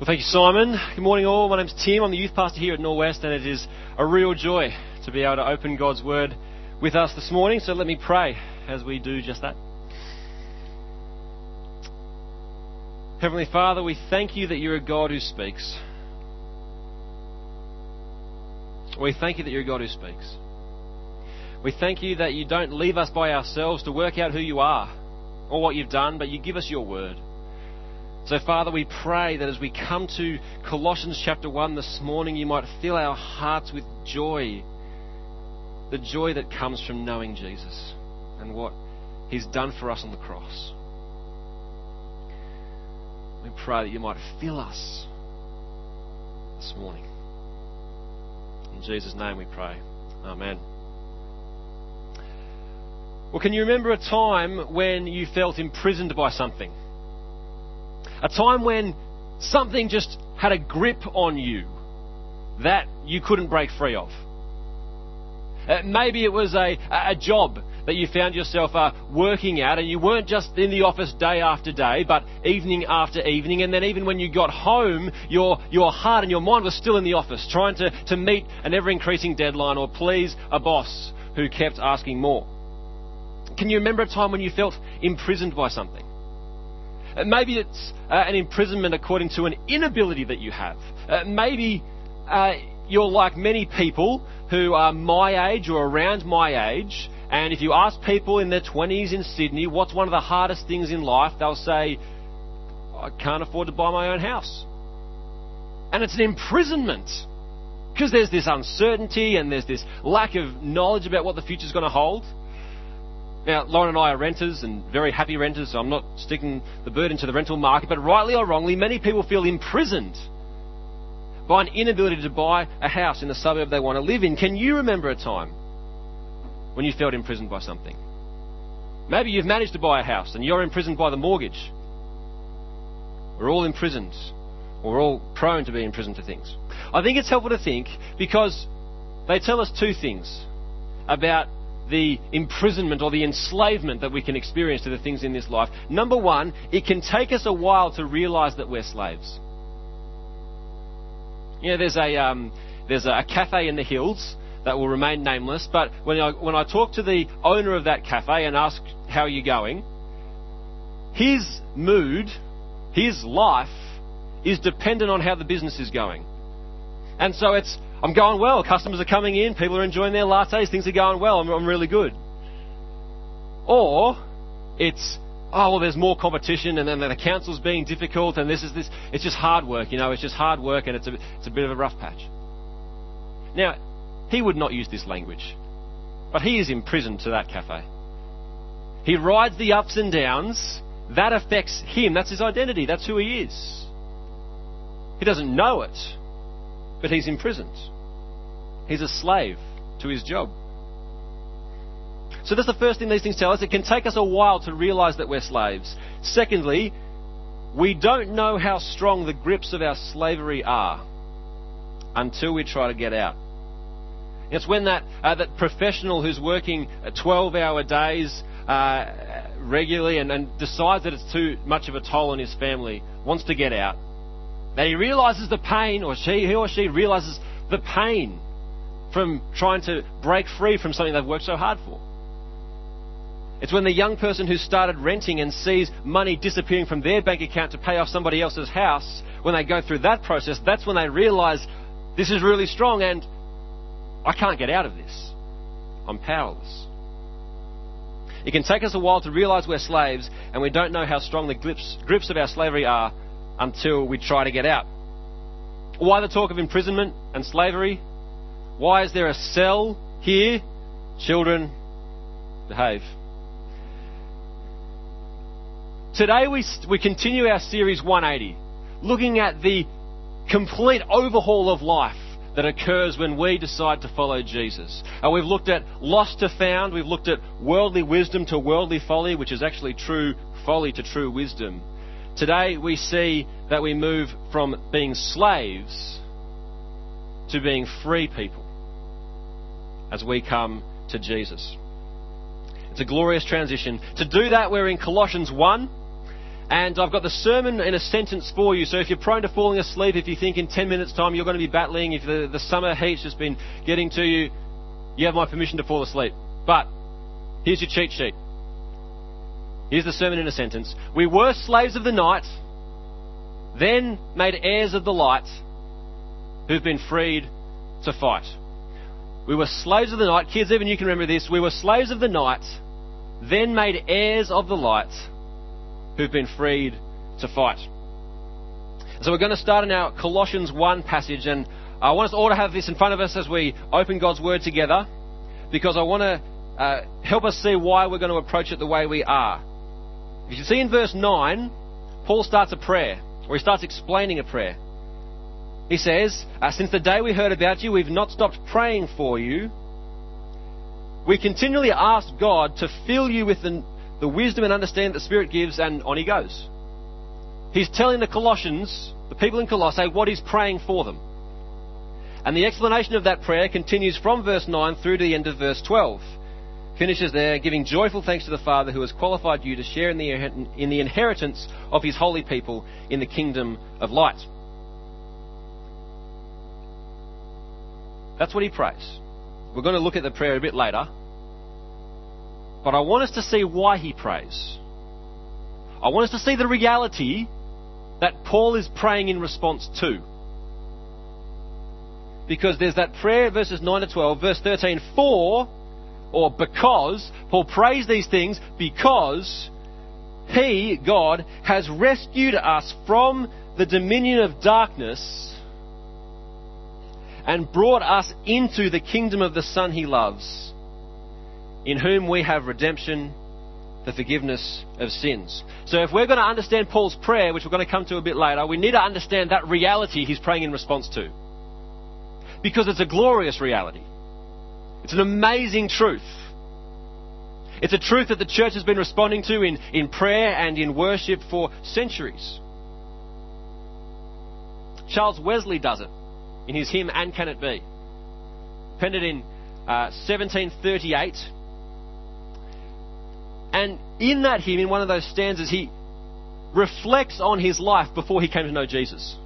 Well, thank you, Simon. Good morning, all. My name's Tim. I'm the youth pastor here at Norwest, and it is a real joy to be able to open God's Word with us this morning. So let me pray as we do just that. Heavenly Father, we thank you that you're a God who speaks. We thank you that you're a God who speaks. We thank you that you don't leave us by ourselves to work out who you are or what you've done, but you give us your word. So, Father, we pray that as we come to Colossians chapter 1 this morning, you might fill our hearts with joy. The joy that comes from knowing Jesus and what he's done for us on the cross. We pray that you might fill us this morning. In Jesus' name we pray. Amen. Well, can you remember a time when you felt imprisoned by something? A time when something just had a grip on you that you couldn't break free of. Uh, maybe it was a, a job that you found yourself uh, working at, and you weren't just in the office day after day, but evening after evening. And then, even when you got home, your, your heart and your mind was still in the office, trying to, to meet an ever increasing deadline or please a boss who kept asking more. Can you remember a time when you felt imprisoned by something? Uh, maybe it's uh, an imprisonment according to an inability that you have. Uh, maybe uh, you're like many people who are my age or around my age, and if you ask people in their 20s in Sydney what's one of the hardest things in life, they'll say, I can't afford to buy my own house. And it's an imprisonment. Because there's this uncertainty and there's this lack of knowledge about what the future's going to hold. Now, Lauren and I are renters and very happy renters, so I'm not sticking the burden to the rental market, but rightly or wrongly, many people feel imprisoned by an inability to buy a house in the suburb they want to live in. Can you remember a time when you felt imprisoned by something? Maybe you've managed to buy a house and you're imprisoned by the mortgage. We're all imprisoned. We're all prone to be imprisoned to things. I think it's helpful to think because they tell us two things about the imprisonment or the enslavement that we can experience to the things in this life. Number one, it can take us a while to realize that we're slaves. You know, there's a, um, there's a cafe in the hills that will remain nameless, but when I, when I talk to the owner of that cafe and ask, how are you going? His mood, his life, is dependent on how the business is going. And so it's, I'm going well. Customers are coming in. People are enjoying their lattes. Things are going well. I'm, I'm really good. Or it's, oh, well, there's more competition and then the council's being difficult and this is this. It's just hard work, you know. It's just hard work and it's a, it's a bit of a rough patch. Now, he would not use this language, but he is imprisoned to that cafe. He rides the ups and downs. That affects him. That's his identity. That's who he is. He doesn't know it, but he's imprisoned. He's a slave to his job. So that's the first thing these things tell us. It can take us a while to realize that we're slaves. Secondly, we don't know how strong the grips of our slavery are until we try to get out. It's when that, uh, that professional who's working 12 hour days uh, regularly and, and decides that it's too much of a toll on his family wants to get out that he realizes the pain, or she, he or she realizes the pain from trying to break free from something they've worked so hard for. It's when the young person who started renting and sees money disappearing from their bank account to pay off somebody else's house, when they go through that process, that's when they realize this is really strong and I can't get out of this. I'm powerless. It can take us a while to realize we're slaves and we don't know how strong the grips, grips of our slavery are until we try to get out. Why the talk of imprisonment and slavery? Why is there a cell here? Children, behave. Today we, we continue our series 180, looking at the complete overhaul of life that occurs when we decide to follow Jesus. Uh, we've looked at lost to found, we've looked at worldly wisdom to worldly folly, which is actually true folly to true wisdom. Today we see that we move from being slaves to being free people as we come to Jesus. It's a glorious transition. To do that, we're in Colossians 1. And I've got the sermon in a sentence for you. So if you're prone to falling asleep, if you think in 10 minutes' time you're going to be battling, if the, the summer heat's just been getting to you, you have my permission to fall asleep. But here's your cheat sheet. Here's the sermon in a sentence. We were slaves of the night, then made heirs of the light, who've been freed to fight. We were slaves of the night. Kids, even you can remember this. We were slaves of the night, then made heirs of the light, who've been freed to fight. So we're going to start in our Colossians 1 passage, and I want us all to have this in front of us as we open God's Word together, because I want to uh, help us see why we're going to approach it the way we are. If you see in verse 9, Paul starts a prayer, or he starts explaining a prayer. He says, uh, Since the day we heard about you, we've not stopped praying for you. We continually ask God to fill you with the, the wisdom and understanding that the Spirit gives, and on he goes. He's telling the Colossians, the people in Colossae, what he's praying for them. And the explanation of that prayer continues from verse 9 through to the end of verse 12 finishes there, giving joyful thanks to the Father who has qualified you to share in the, in the inheritance of his holy people in the kingdom of light. That's what he prays. We're going to look at the prayer a bit later. But I want us to see why he prays. I want us to see the reality that Paul is praying in response to. Because there's that prayer, verses 9 to 12, verse 13, for or because, Paul prays these things because He, God, has rescued us from the dominion of darkness and brought us into the kingdom of the Son He loves, in whom we have redemption, the forgiveness of sins. So if we're going to understand Paul's prayer, which we're going to come to a bit later, we need to understand that reality he's praying in response to. Because it's a glorious reality. It's an amazing truth. It's a truth that the church has been responding to in, in prayer and in worship for centuries. Charles Wesley does it in his hymn, And Can It Be? Penned in uh, 1738. And in that hymn, in one of those stanzas, he reflects on his life before he came to know Jesus.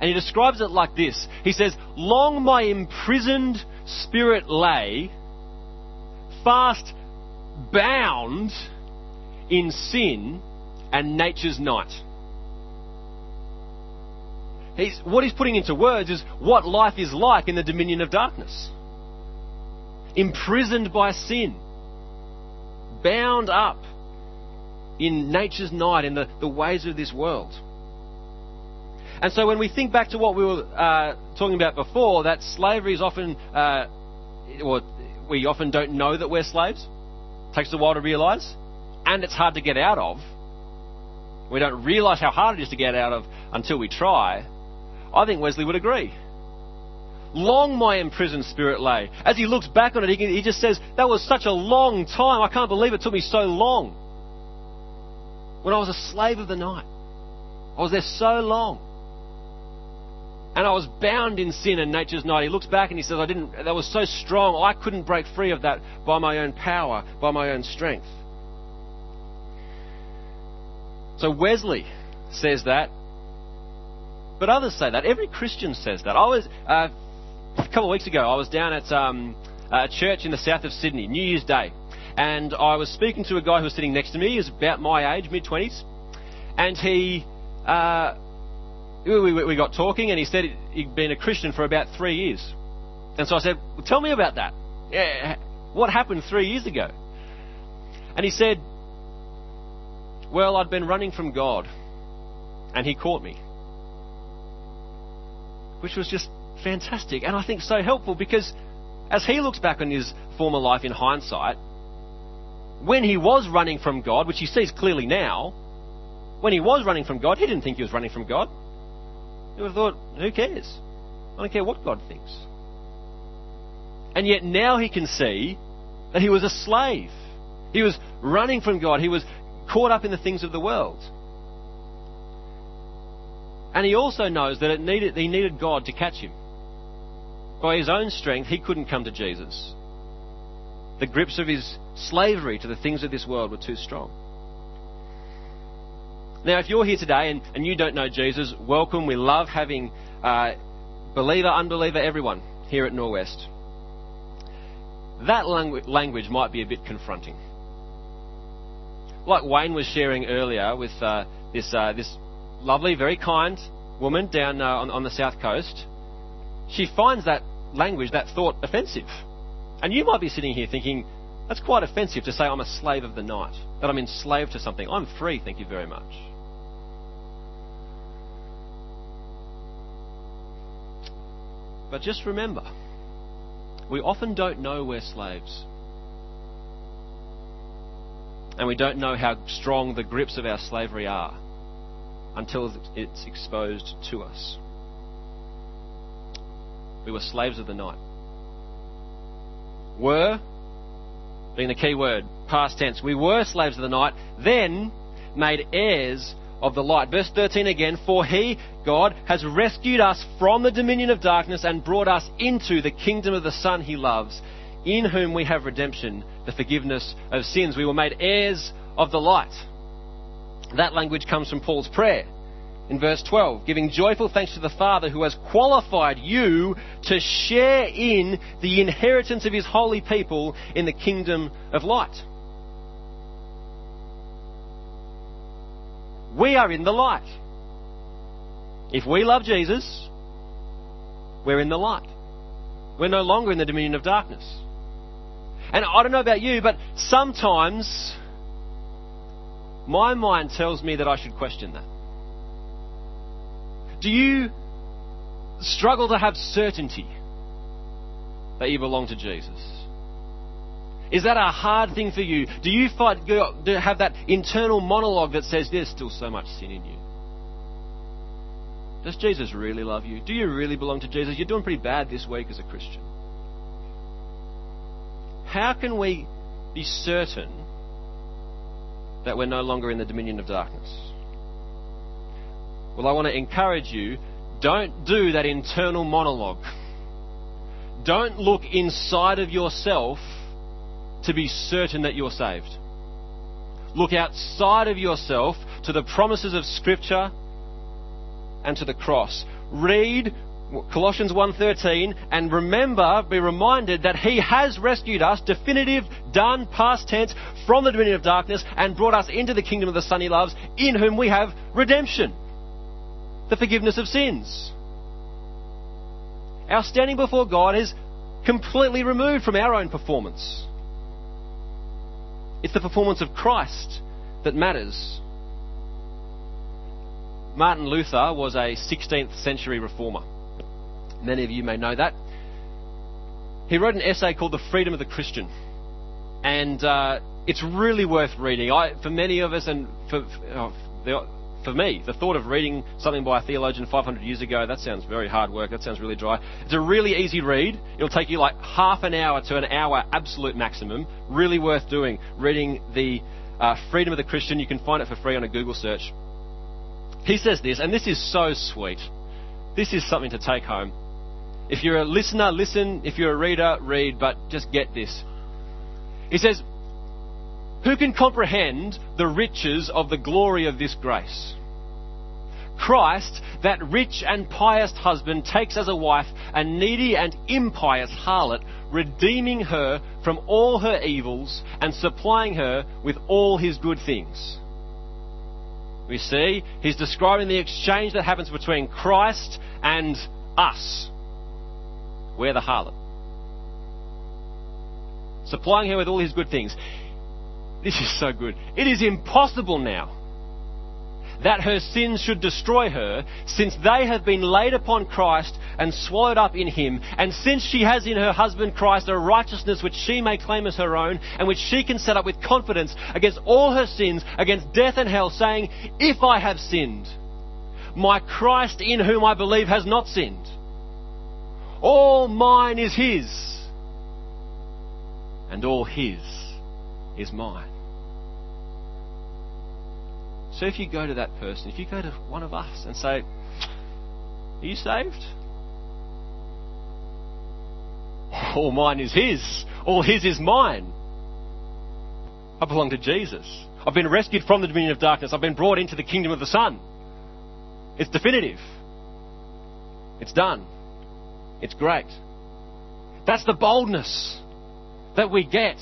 And he describes it like this He says, Long my imprisoned spirit lay, fast bound in sin and nature's night. He's, what he's putting into words is what life is like in the dominion of darkness. Imprisoned by sin. Bound up in nature's night, in the, the ways of this world. And so when we think back to what we were uh, talking about before, that slavery is often, uh, or we often don't know that we're slaves. It takes a while to realise, and it's hard to get out of. We don't realise how hard it is to get out of until we try. I think Wesley would agree. Long my imprisoned spirit lay. As he looks back on it, he just says, That was such a long time. I can't believe it took me so long. When I was a slave of the night, I was there so long and I was bound in sin and nature's night. He looks back and he says, I didn't, that was so strong, I couldn't break free of that by my own power, by my own strength. So Wesley says that, but others say that. Every Christian says that. I was, uh, a couple of weeks ago, I was down at um, a church in the south of Sydney, New Year's Day, and I was speaking to a guy who was sitting next to me. He was about my age, mid 20s, and he, uh, we, we, we got talking, and he said he'd been a Christian for about three years. And so I said, well, Tell me about that. What happened three years ago? And he said, Well, I'd been running from God, and he caught me. Which was just fantastic, and I think so helpful because as he looks back on his former life in hindsight, when he was running from God, which he sees clearly now, when he was running from God, he didn't think he was running from God. You would have thought, who cares? I don't care what God thinks. And yet now he can see that he was a slave. He was running from God. He was caught up in the things of the world. And he also knows that needed, he needed God to catch him. By his own strength, he couldn't come to Jesus. The grips of his slavery to the things of this world were too strong. Now, if you're here today and, and you don't know Jesus, welcome. We love having uh, believer, unbeliever, everyone here at Norwest. That langu- language might be a bit confronting. Like Wayne was sharing earlier with uh, this, uh, this lovely, very kind woman down uh, on, on the south coast, she finds that language, that thought, offensive. And you might be sitting here thinking, that's quite offensive to say I'm a slave of the night, that I'm enslaved to something. I'm free, thank you very much. But just remember, we often don't know we're slaves. And we don't know how strong the grips of our slavery are until it's exposed to us. We were slaves of the night. Were, being the key word, past tense. We were slaves of the night, then made heirs of the light. Verse 13 again, for he, God, has rescued us from the dominion of darkness and brought us into the kingdom of the Son he loves, in whom we have redemption, the forgiveness of sins. We were made heirs of the light. That language comes from Paul's prayer in verse 12, giving joyful thanks to the Father who has qualified you to share in the inheritance of his holy people in the kingdom of light. We are in the light. If we love Jesus, we're in the light. We're no longer in the dominion of darkness. And I don't know about you, but sometimes my mind tells me that I should question that. Do you struggle to have certainty that you belong to Jesus? Is that a hard thing for you? Do you fight, have that internal monologue that says there's still so much sin in you? Does Jesus really love you? Do you really belong to Jesus? You're doing pretty bad this week as a Christian. How can we be certain that we're no longer in the dominion of darkness? Well, I want to encourage you don't do that internal monologue. Don't look inside of yourself to be certain that you're saved. Look outside of yourself to the promises of Scripture and to the cross. Read Colossians 1:13 and remember be reminded that he has rescued us definitive done past tense from the dominion of darkness and brought us into the kingdom of the son he loves in whom we have redemption the forgiveness of sins our standing before God is completely removed from our own performance it's the performance of Christ that matters. Martin Luther was a 16th century reformer. Many of you may know that. He wrote an essay called The Freedom of the Christian. And uh, it's really worth reading. I, for many of us, and for, oh, for me, the thought of reading something by a theologian 500 years ago, that sounds very hard work. That sounds really dry. It's a really easy read. It'll take you like half an hour to an hour, absolute maximum. Really worth doing. Reading the uh, Freedom of the Christian. You can find it for free on a Google search. He says this, and this is so sweet. This is something to take home. If you're a listener, listen. If you're a reader, read. But just get this. He says, who can comprehend the riches of the glory of this grace? Christ, that rich and pious husband, takes as a wife a needy and impious harlot, redeeming her from all her evils and supplying her with all his good things. We see he's describing the exchange that happens between Christ and us. We're the harlot. Supplying her with all his good things. This is so good. It is impossible now that her sins should destroy her, since they have been laid upon Christ and swallowed up in him, and since she has in her husband Christ a righteousness which she may claim as her own, and which she can set up with confidence against all her sins, against death and hell, saying, If I have sinned, my Christ in whom I believe has not sinned. All mine is his, and all his is mine. So if you go to that person, if you go to one of us and say, Are you saved? All mine is his. All his is mine. I belong to Jesus. I've been rescued from the dominion of darkness. I've been brought into the kingdom of the Son. It's definitive. It's done. It's great. That's the boldness that we get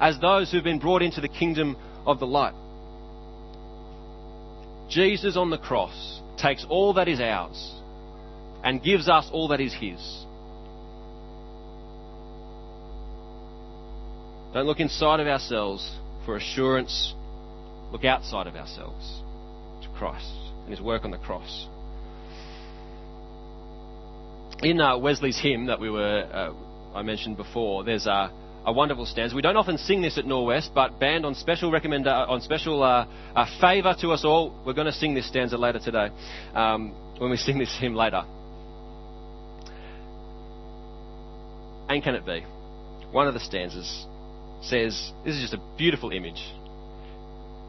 as those who've been brought into the kingdom of the light. Jesus on the cross takes all that is ours and gives us all that is His. Don't look inside of ourselves for assurance. Look outside of ourselves to Christ and His work on the cross. In uh, Wesley's hymn that we were, uh, I mentioned before, there's a, a, wonderful stanza. We don't often sing this at Norwest, but band on special recommend uh, on special uh, favour to us all, we're going to sing this stanza later today um, when we sing this hymn later. And can it be? One of the stanzas says, this is just a beautiful image.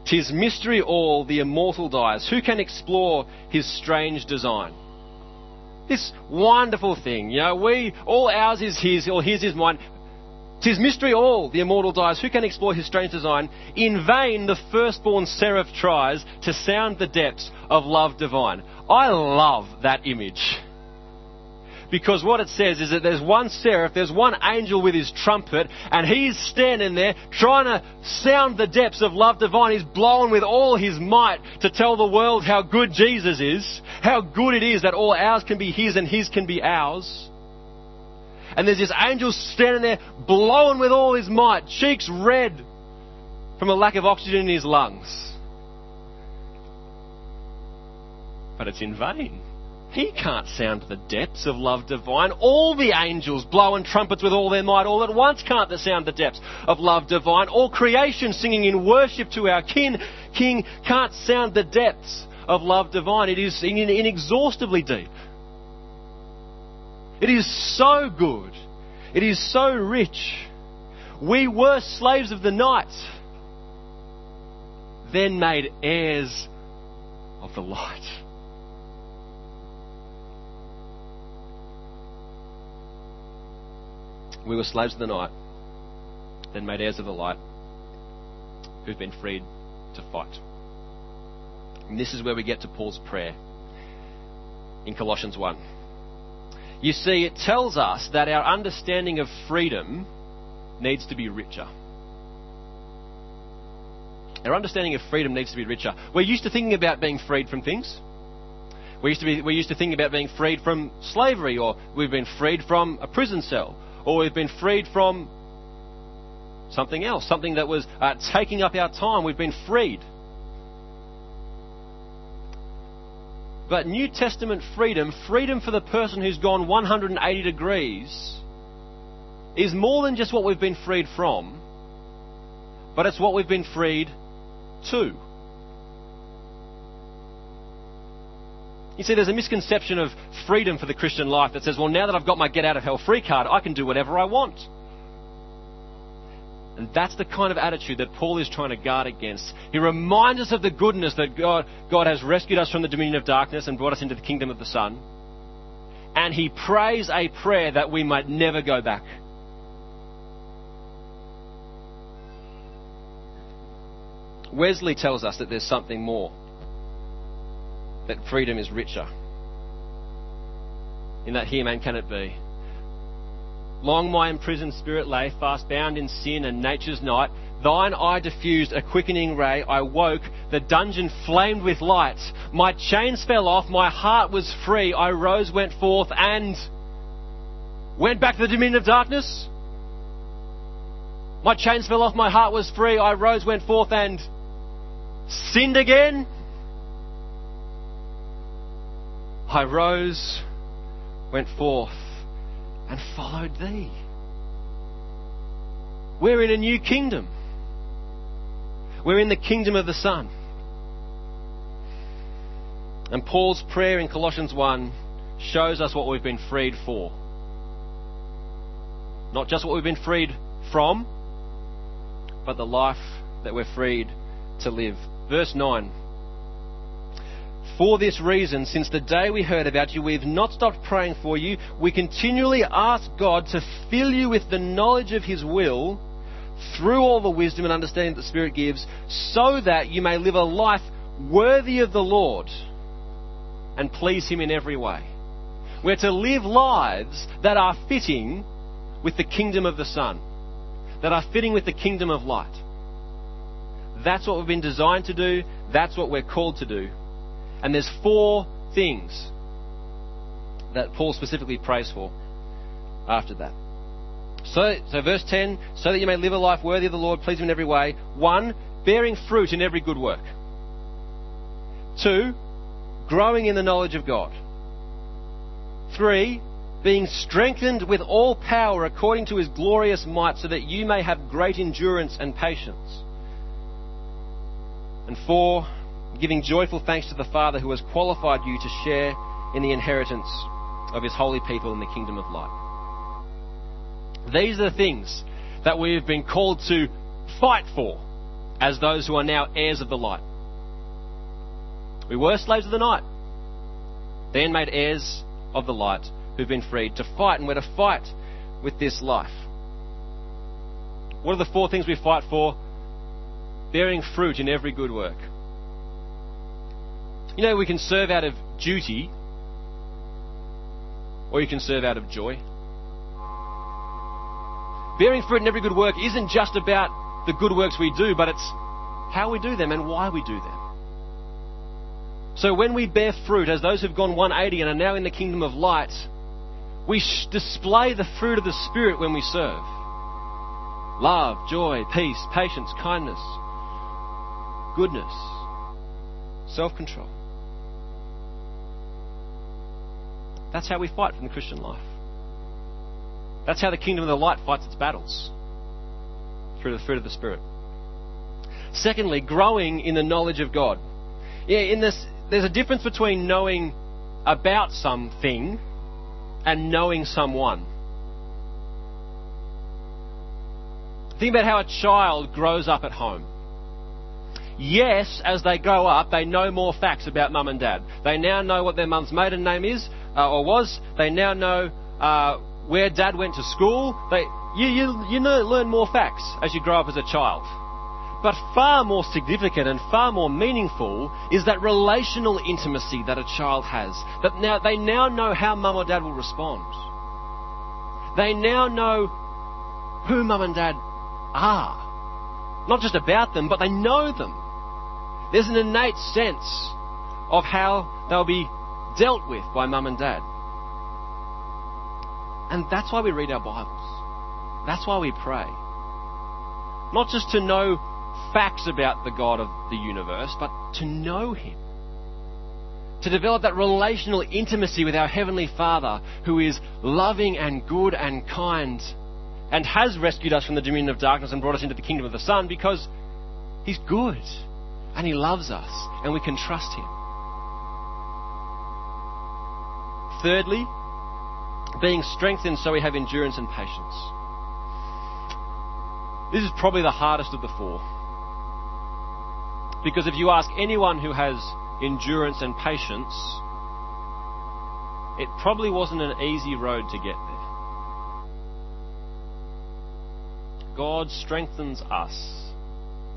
Tis mystery all, the immortal dies. Who can explore his strange design? This wonderful thing, you know, we, all ours is his, or his is mine. Tis mystery all, the immortal dies. Who can explore his strange design? In vain the firstborn seraph tries to sound the depths of love divine. I love that image. Because what it says is that there's one seraph, there's one angel with his trumpet, and he's standing there trying to sound the depths of love divine. He's blowing with all his might to tell the world how good Jesus is, how good it is that all ours can be his and his can be ours. And there's this angel standing there blowing with all his might, cheeks red from a lack of oxygen in his lungs. But it's in vain. He can't sound the depths of love divine. All the angels blowing trumpets with all their might all at once can't sound the depths of love divine. All creation singing in worship to our King, King can't sound the depths of love divine. It is inexhaustibly deep. It is so good. It is so rich. We were slaves of the night, then made heirs of the light. We were slaves of the night, then made heirs of the light, who've been freed to fight. And this is where we get to Paul's prayer in Colossians 1. You see, it tells us that our understanding of freedom needs to be richer. Our understanding of freedom needs to be richer. We're used to thinking about being freed from things. We used to, be, we used to think about being freed from slavery, or we've been freed from a prison cell, or we've been freed from something else, something that was uh, taking up our time. We've been freed. But New Testament freedom, freedom for the person who's gone 180 degrees, is more than just what we've been freed from, but it's what we've been freed to. You see, there's a misconception of freedom for the Christian life that says, well, now that I've got my get out of hell free card, I can do whatever I want. And that's the kind of attitude that Paul is trying to guard against. He reminds us of the goodness that God, God has rescued us from the dominion of darkness and brought us into the kingdom of the Son. And he prays a prayer that we might never go back. Wesley tells us that there's something more that freedom is richer. In that here, man, can it be? Long my imprisoned spirit lay, fast bound in sin and nature's night. Thine eye diffused a quickening ray. I woke, the dungeon flamed with light. My chains fell off, my heart was free. I rose, went forth, and went back to the dominion of darkness. My chains fell off, my heart was free. I rose, went forth, and sinned again. I rose, went forth, and followed thee. We're in a new kingdom. We're in the kingdom of the Son. And Paul's prayer in Colossians 1 shows us what we've been freed for. Not just what we've been freed from, but the life that we're freed to live. Verse 9 for this reason, since the day we heard about you, we've not stopped praying for you. We continually ask God to fill you with the knowledge of His will through all the wisdom and understanding that the Spirit gives, so that you may live a life worthy of the Lord and please Him in every way. We're to live lives that are fitting with the kingdom of the Son, that are fitting with the kingdom of light. That's what we've been designed to do. That's what we're called to do. And there's four things that Paul specifically prays for after that. So, so verse 10, so that you may live a life worthy of the Lord, pleasing in every way. One, bearing fruit in every good work. Two, growing in the knowledge of God. Three, being strengthened with all power according to his glorious might, so that you may have great endurance and patience. And four, giving joyful thanks to the Father who has qualified you to share in the inheritance of his holy people in the kingdom of light. These are the things that we have been called to fight for as those who are now heirs of the light. We were slaves of the night, then made heirs of the light who've been freed to fight, and we're to fight with this life. What are the four things we fight for? Bearing fruit in every good work. You know, we can serve out of duty, or you can serve out of joy. Bearing fruit in every good work isn't just about the good works we do, but it's how we do them and why we do them. So when we bear fruit, as those who've gone 180 and are now in the kingdom of light, we display the fruit of the Spirit when we serve love, joy, peace, patience, kindness, goodness, self control. That's how we fight from the Christian life. That's how the kingdom of the light fights its battles through the fruit of the Spirit. Secondly, growing in the knowledge of God. Yeah, in this, there's a difference between knowing about something and knowing someone. Think about how a child grows up at home. Yes, as they grow up, they know more facts about mum and dad. They now know what their mum's maiden name is uh, or was. They now know uh, where dad went to school. They, you, you, you know, learn more facts as you grow up as a child. But far more significant and far more meaningful is that relational intimacy that a child has. That now they now know how mum or dad will respond. They now know who mum and dad are. Not just about them, but they know them. There's an innate sense of how they'll be dealt with by mum and dad. And that's why we read our Bibles. That's why we pray. Not just to know facts about the God of the universe, but to know Him. To develop that relational intimacy with our Heavenly Father, who is loving and good and kind, and has rescued us from the dominion of darkness and brought us into the kingdom of the Son because He's good and He loves us and we can trust Him. Thirdly, being strengthened so we have endurance and patience. This is probably the hardest of the four. Because if you ask anyone who has endurance and patience, it probably wasn't an easy road to get there. God strengthens us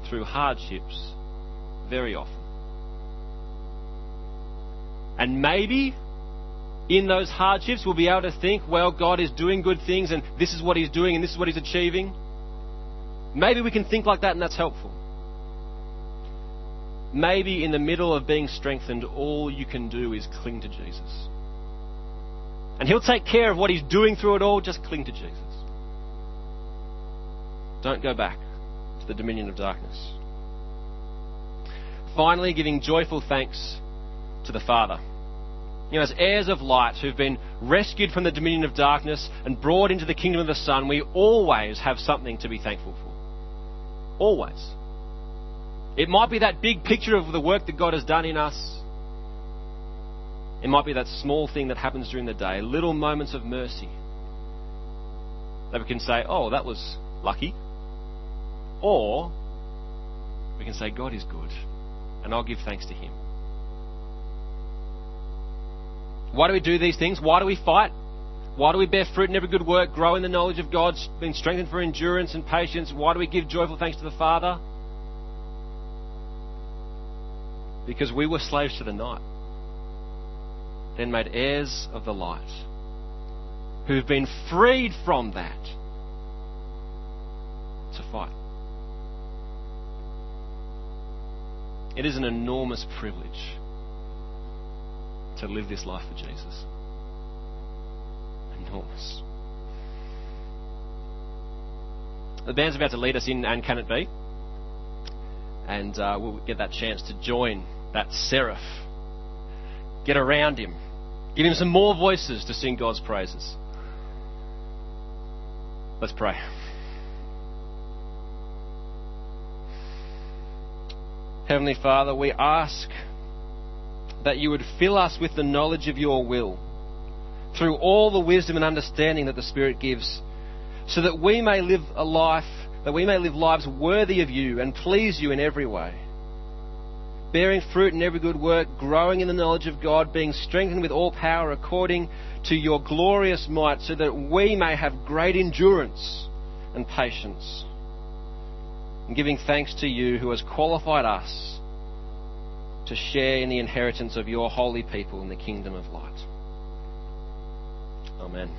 through hardships very often. And maybe in those hardships, we'll be able to think, well, God is doing good things and this is what He's doing and this is what He's achieving. Maybe we can think like that and that's helpful. Maybe in the middle of being strengthened, all you can do is cling to Jesus. And He'll take care of what He's doing through it all, just cling to Jesus. Don't go back to the dominion of darkness. Finally, giving joyful thanks to the Father you know, as heirs of light who've been rescued from the dominion of darkness and brought into the kingdom of the Son, we always have something to be thankful for. Always. It might be that big picture of the work that God has done in us. It might be that small thing that happens during the day, little moments of mercy. That we can say, oh, that was lucky. Or we can say, God is good, and I'll give thanks to Him. Why do we do these things? Why do we fight? Why do we bear fruit in every good work, grow in the knowledge of God, being strengthened for endurance and patience? Why do we give joyful thanks to the Father? Because we were slaves to the night, then made heirs of the light, who've been freed from that to fight. It is an enormous privilege to live this life for Jesus. Enormous. The band's about to lead us in And Can It Be? And uh, we'll get that chance to join that seraph. Get around him. Give him some more voices to sing God's praises. Let's pray. Heavenly Father, we ask that you would fill us with the knowledge of your will through all the wisdom and understanding that the Spirit gives, so that we may live a life, that we may live lives worthy of you and please you in every way. Bearing fruit in every good work, growing in the knowledge of God, being strengthened with all power according to your glorious might, so that we may have great endurance and patience. And giving thanks to you who has qualified us to share in the inheritance of your holy people in the kingdom of light. Amen.